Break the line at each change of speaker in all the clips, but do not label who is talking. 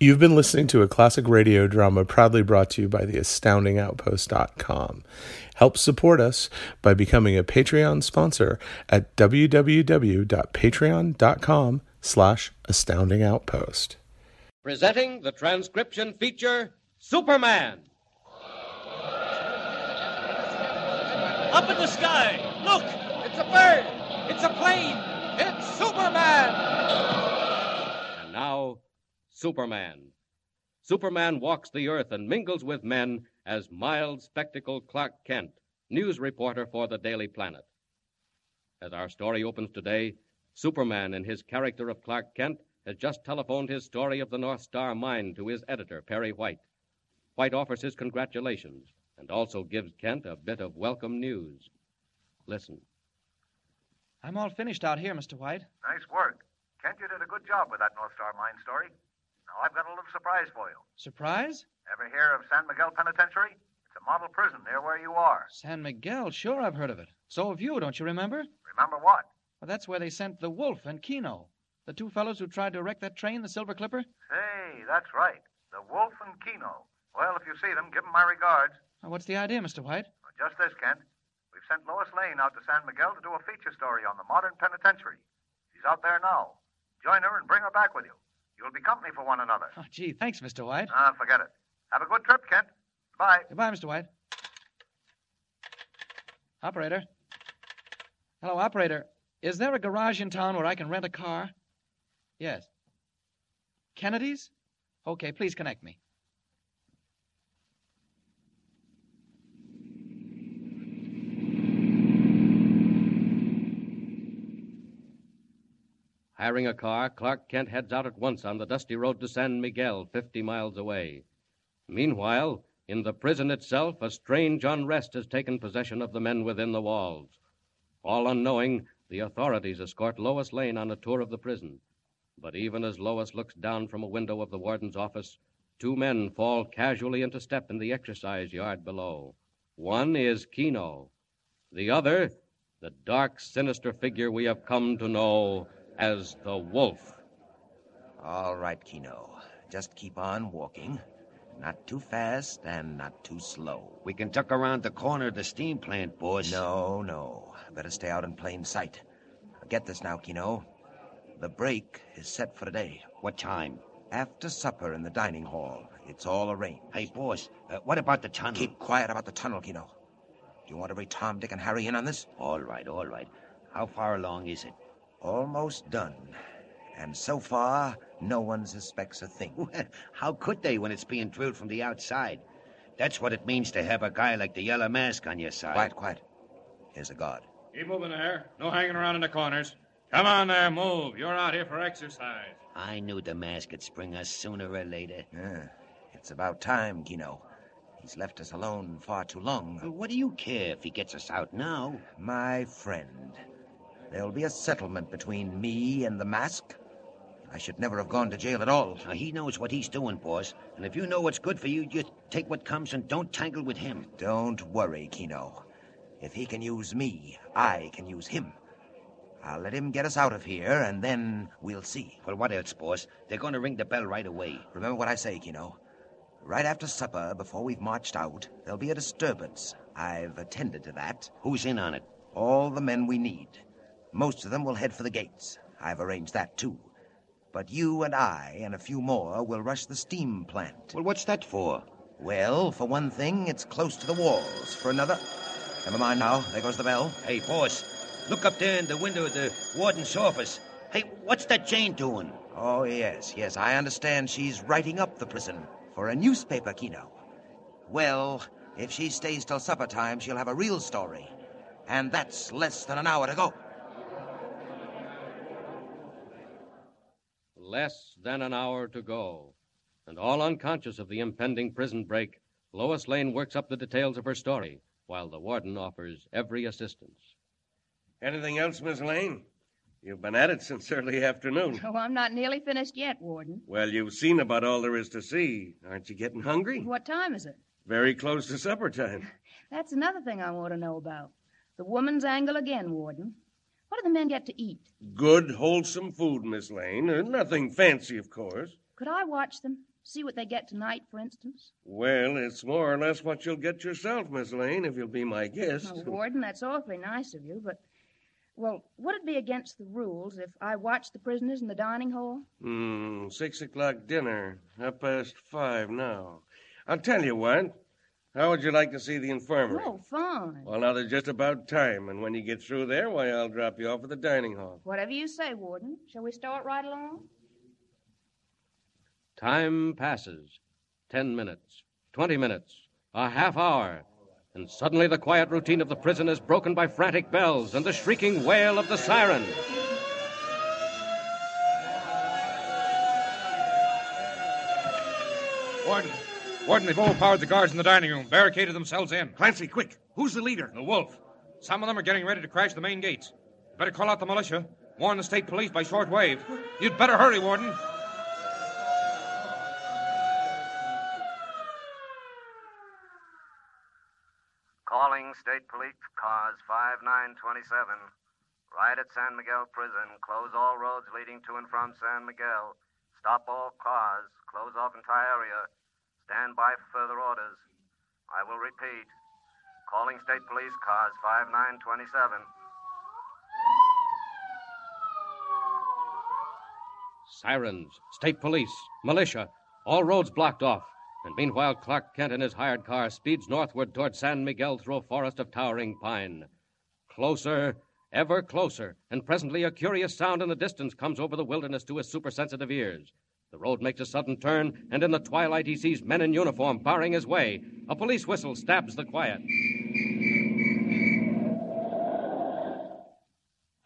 You've been listening to a classic radio drama proudly brought to you by the astoundingoutpost.com. Help support us by becoming a Patreon sponsor at www.patreon.com slash astoundingoutpost.
Presenting the transcription feature Superman.
Up in the sky! Look! It's a bird! It's a plane! It's Superman!
And now, Superman. Superman walks the earth and mingles with men as mild, spectacled Clark Kent, news reporter for the Daily Planet. As our story opens today, Superman, in his character of Clark Kent, has just telephoned his story of the North Star mine to his editor, Perry White. White offers his congratulations and also gives Kent a bit of welcome news. Listen.
I'm all finished out here, Mr. White.
Nice work. Kent, you did a good job with that North Star mine story. I've got a little surprise for you.
Surprise?
Ever hear of San Miguel Penitentiary? It's a model prison near where you are.
San Miguel, sure I've heard of it. So have you, don't you remember?
Remember what?
Well, that's where they sent the Wolf and Keno. The two fellows who tried to wreck that train, the Silver Clipper?
Hey, that's right. The Wolf and Keno. Well, if you see them, give them my regards.
Now, what's the idea, Mr. White?
Well, just this, Kent. We've sent Lois Lane out to San Miguel to do a feature story on the modern penitentiary. She's out there now. Join her and bring her back with you. You'll be company for one another.
Oh, gee, thanks, Mr. White.
Ah, forget it. Have a good trip, Kent. Bye.
Goodbye, Mr. White. Operator. Hello, operator. Is there a garage in town where I can rent a car? Yes. Kennedy's? Okay, please connect me.
Hiring a car, Clark Kent heads out at once on the dusty road to San Miguel, 50 miles away. Meanwhile, in the prison itself, a strange unrest has taken possession of the men within the walls. All unknowing, the authorities escort Lois Lane on a tour of the prison. But even as Lois looks down from a window of the warden's office, two men fall casually into step in the exercise yard below. One is Keno. The other, the dark, sinister figure we have come to know as the Wolf.
All right, Keno. Just keep on walking. Not too fast and not too slow.
We can tuck around the corner of the steam plant, boss.
No, no. Better stay out in plain sight. Get this now, Keno. The break is set for today.
What time?
After supper in the dining hall. It's all arranged.
Hey, boss, uh, what about the tunnel?
Keep quiet about the tunnel, Keno. Do you want every Tom, Dick, and Harry in on this?
All right, all right. How far along is it?
Almost done. And so far, no one suspects a thing.
How could they when it's being drilled from the outside? That's what it means to have a guy like the Yellow Mask on your side.
Quiet, quiet. Here's a guard.
Keep moving there. No hanging around in the corners. Come on there, move. You're out here for exercise.
I knew the mask would spring us sooner or later.
Yeah, it's about time, Keno. He's left us alone far too long.
What do you care if he gets us out now?
My friend, there'll be a settlement between me and the mask. I should never have gone to jail at all.
Now, he knows what he's doing, boss. And if you know what's good for you, just take what comes and don't tangle with him.
Don't worry, Keno. If he can use me, I can use him. I'll let him get us out of here, and then we'll see.
Well, what else, boss? They're going to ring the bell right away.
Remember what I say, Keno. Right after supper, before we've marched out, there'll be a disturbance. I've attended to that.
Who's in on it?
All the men we need. Most of them will head for the gates. I've arranged that, too. But you and I and a few more will rush the steam plant.
Well, what's that for?
Well, for one thing, it's close to the walls. For another... Never mind now. There goes the bell.
Hey, boss, look up there in the window of the warden's office. Hey, what's that Jane doing?
Oh, yes, yes, I understand she's writing up the prison for a newspaper, Keno. Well, if she stays till supper time, she'll have a real story. And that's less than an hour to go.
Less than an hour to go. And all unconscious of the impending prison break, Lois Lane works up the details of her story, while the warden offers every assistance.
Anything else, Miss Lane? You've been at it since early afternoon.
Oh, I'm not nearly finished yet, Warden.
Well, you've seen about all there is to see. Aren't you getting hungry?
What time is it?
Very close to supper time.
That's another thing I want to know about. The woman's angle again, Warden. What do the men get to eat?
Good, wholesome food, Miss Lane. Uh, Nothing fancy, of course.
Could I watch them? See what they get tonight, for instance?
Well, it's more or less what you'll get yourself, Miss Lane, if you'll be my guest.
Oh, Warden, that's awfully nice of you, but. Well, would it be against the rules if I watched the prisoners in the dining hall?
Hmm, six o'clock dinner. Half past five now. I'll tell you what. How would you like to see the infirmary?
Oh, fine.
Well, now, there's just about time, and when you get through there, why, I'll drop you off at the dining hall.
Whatever you say, Warden. Shall we start right along?
Time passes. Ten minutes, twenty minutes, a half hour, and suddenly the quiet routine of the prison is broken by frantic bells and the shrieking wail of the siren.
Warden. Warden, they've overpowered the guards in the dining room, barricaded themselves in.
Clancy, quick. Who's the leader?
The wolf. Some of them are getting ready to crash the main gates. Better call out the militia. Warn the state police by short wave. You'd better hurry, Warden.
Calling State Police Cars 5927. Right at San Miguel Prison. Close all roads leading to and from San Miguel. Stop all cars. Close off entire area. Stand by for further orders. I will repeat. Calling State Police Cars 5927.
Sirens, state police, militia, all roads blocked off. And meanwhile, Clark Kent in his hired car speeds northward toward San Miguel through a forest of towering pine. Closer, ever closer, and presently a curious sound in the distance comes over the wilderness to his supersensitive ears. The road makes a sudden turn, and in the twilight he sees men in uniform barring his way. A police whistle stabs the quiet.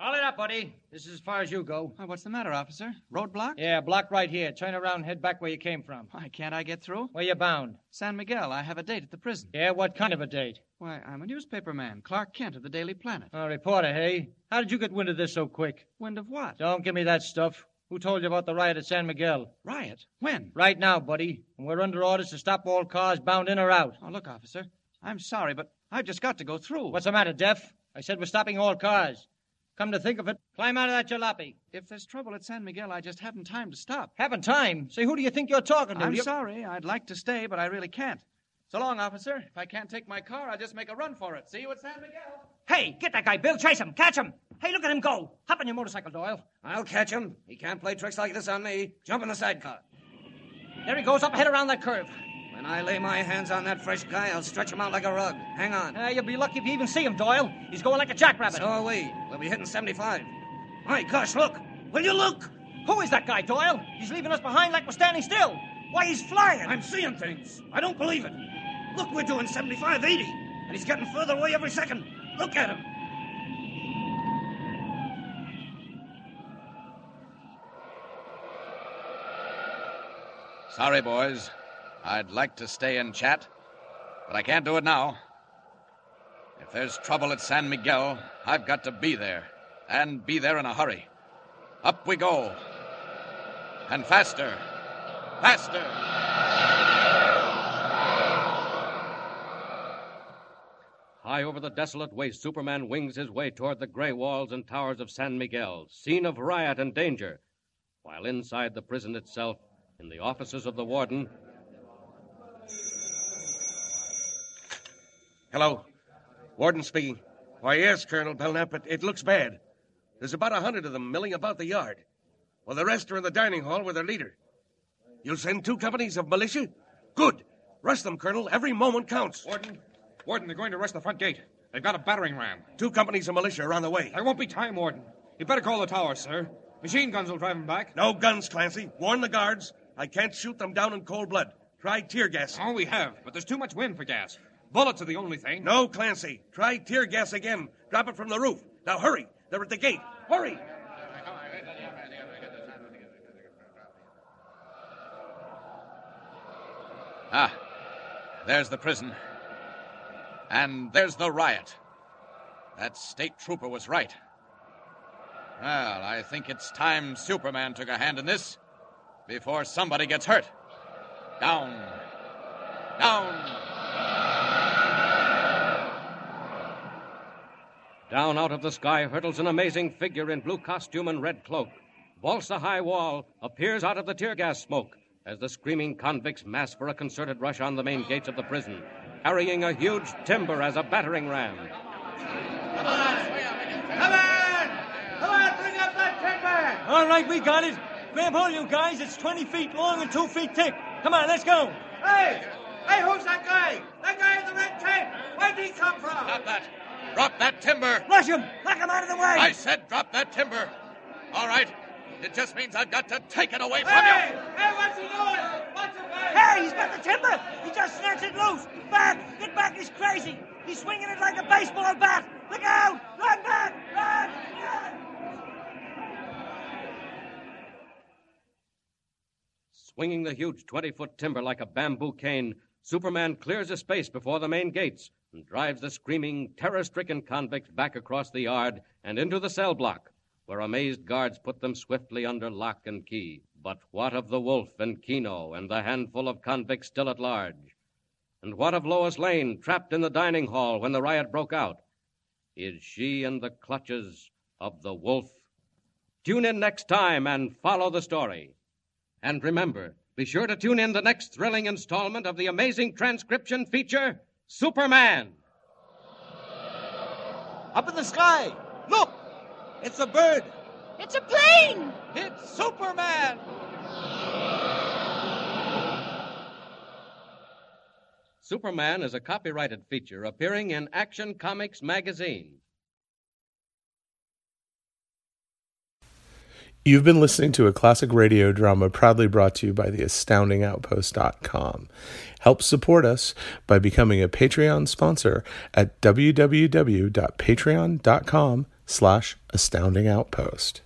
Haul it up, buddy. This is as far as you go.
Oh, what's the matter, officer? Roadblock?
Yeah, block right here. Turn around and head back where you came from.
Why, can't I get through?
Where you bound?
San Miguel. I have a date at the prison.
Yeah, what kind of a date?
Why, I'm a newspaper man, Clark Kent of the Daily Planet.
A reporter, hey? How did you get wind of this so quick?
Wind of what?
Don't give me that stuff. Who told you about the riot at San Miguel?
Riot? When?
Right now, buddy. And we're under orders to stop all cars bound in or out.
Oh, look, officer. I'm sorry, but I've just got to go through.
What's the matter, Deaf? I said we're stopping all cars. Come to think of it, climb out of that jalopy.
If there's trouble at San Miguel, I just haven't time to stop.
Haven't time? Say, who do you think you're talking to?
I'm
You-
sorry. I'd like to stay, but I really can't. So long, officer. If I can't take my car, I'll just make a run for it. See you at San Miguel.
Hey, get that guy, Bill. Chase him. Catch him. Hey, look at him go. Hop on your motorcycle, Doyle.
I'll catch him. He can't play tricks like this on me. Jump in the sidecar.
There he goes up ahead around that curve.
When I lay my hands on that fresh guy, I'll stretch him out like a rug. Hang on.
Uh, you'll be lucky if you even see him, Doyle. He's going like a jackrabbit.
So are we. We'll be hitting 75. My gosh, look! Will you look?
Who is that guy, Doyle? He's leaving us behind like we're standing still. Why, he's flying.
I'm seeing things. I don't believe it. Look, we're doing 75, 80. And he's getting further away every second. Look at him.
Sorry, boys. I'd like to stay and chat, but I can't do it now. If there's trouble at San Miguel, I've got to be there, and be there in a hurry. Up we go. And faster. Faster.
High over the desolate waste, Superman wings his way toward the gray walls and towers of San Miguel, scene of riot and danger. While inside the prison itself, in the offices of the warden,
Hello. Warden speaking. Why, yes, Colonel Belknap, it, it looks bad. There's about a hundred of them milling about the yard. Well, the rest are in the dining hall with their leader. You'll send two companies of militia? Good. Rush them, Colonel. Every moment counts.
Warden, Warden, they're going to rush the front gate. They've got a battering ram.
Two companies of militia are on the way.
There won't be time, Warden. You'd better call the tower, sir. Machine guns will drive them back.
No guns, Clancy. Warn the guards. I can't shoot them down in cold blood. Try tear gas.
Oh, we have, but there's too much wind for gas. Bullets are the only thing.
No, Clancy. Try tear gas again. Drop it from the roof. Now hurry. They're at the gate. Hurry.
Ah, there's the prison. And there's the riot. That state trooper was right. Well, I think it's time Superman took a hand in this before somebody gets hurt. Down. Down.
Down out of the sky hurtles an amazing figure in blue costume and red cloak. Vaults the high wall, appears out of the tear gas smoke, as the screaming convicts mass for a concerted rush on the main gates of the prison, carrying a huge timber as a battering ram.
Come on! Come on! Come on, bring up that timber!
All right, we got it. Grab hold, you guys. It's 20 feet long and 2 feet thick. Come on, let's go.
Hey! Hey, who's that guy? That guy in the red cape! Where'd he come from?
Stop that! Drop that timber!
Rush him! Knock him out of the way!
I said drop that timber! All right. It just means I've got to take it away from
Hey!
you!
Hey, what's he doing? What's it doing?
Hey, he's got the timber! He just snatched it loose! Back! Get back! He's crazy! He's swinging it like a baseball bat! Look out! Run back! Run! Run!
Swinging the huge 20 foot timber like a bamboo cane, Superman clears a space before the main gates and drives the screaming, terror stricken convicts back across the yard and into the cell block, where amazed guards put them swiftly under lock and key. But what of the wolf and Keno and the handful of convicts still at large? And what of Lois Lane, trapped in the dining hall when the riot broke out? Is she in the clutches of the wolf? Tune in next time and follow the story. And remember, be sure to tune in the next thrilling installment of the amazing transcription feature, Superman.
Up in the sky! Look! It's a bird!
It's a plane!
It's Superman!
Superman is a copyrighted feature appearing in Action Comics magazine.
You've been listening to a classic radio drama proudly brought to you by the astoundingoutpost.com. Help support us by becoming a Patreon sponsor at www.patreon.com slash astoundingoutpost.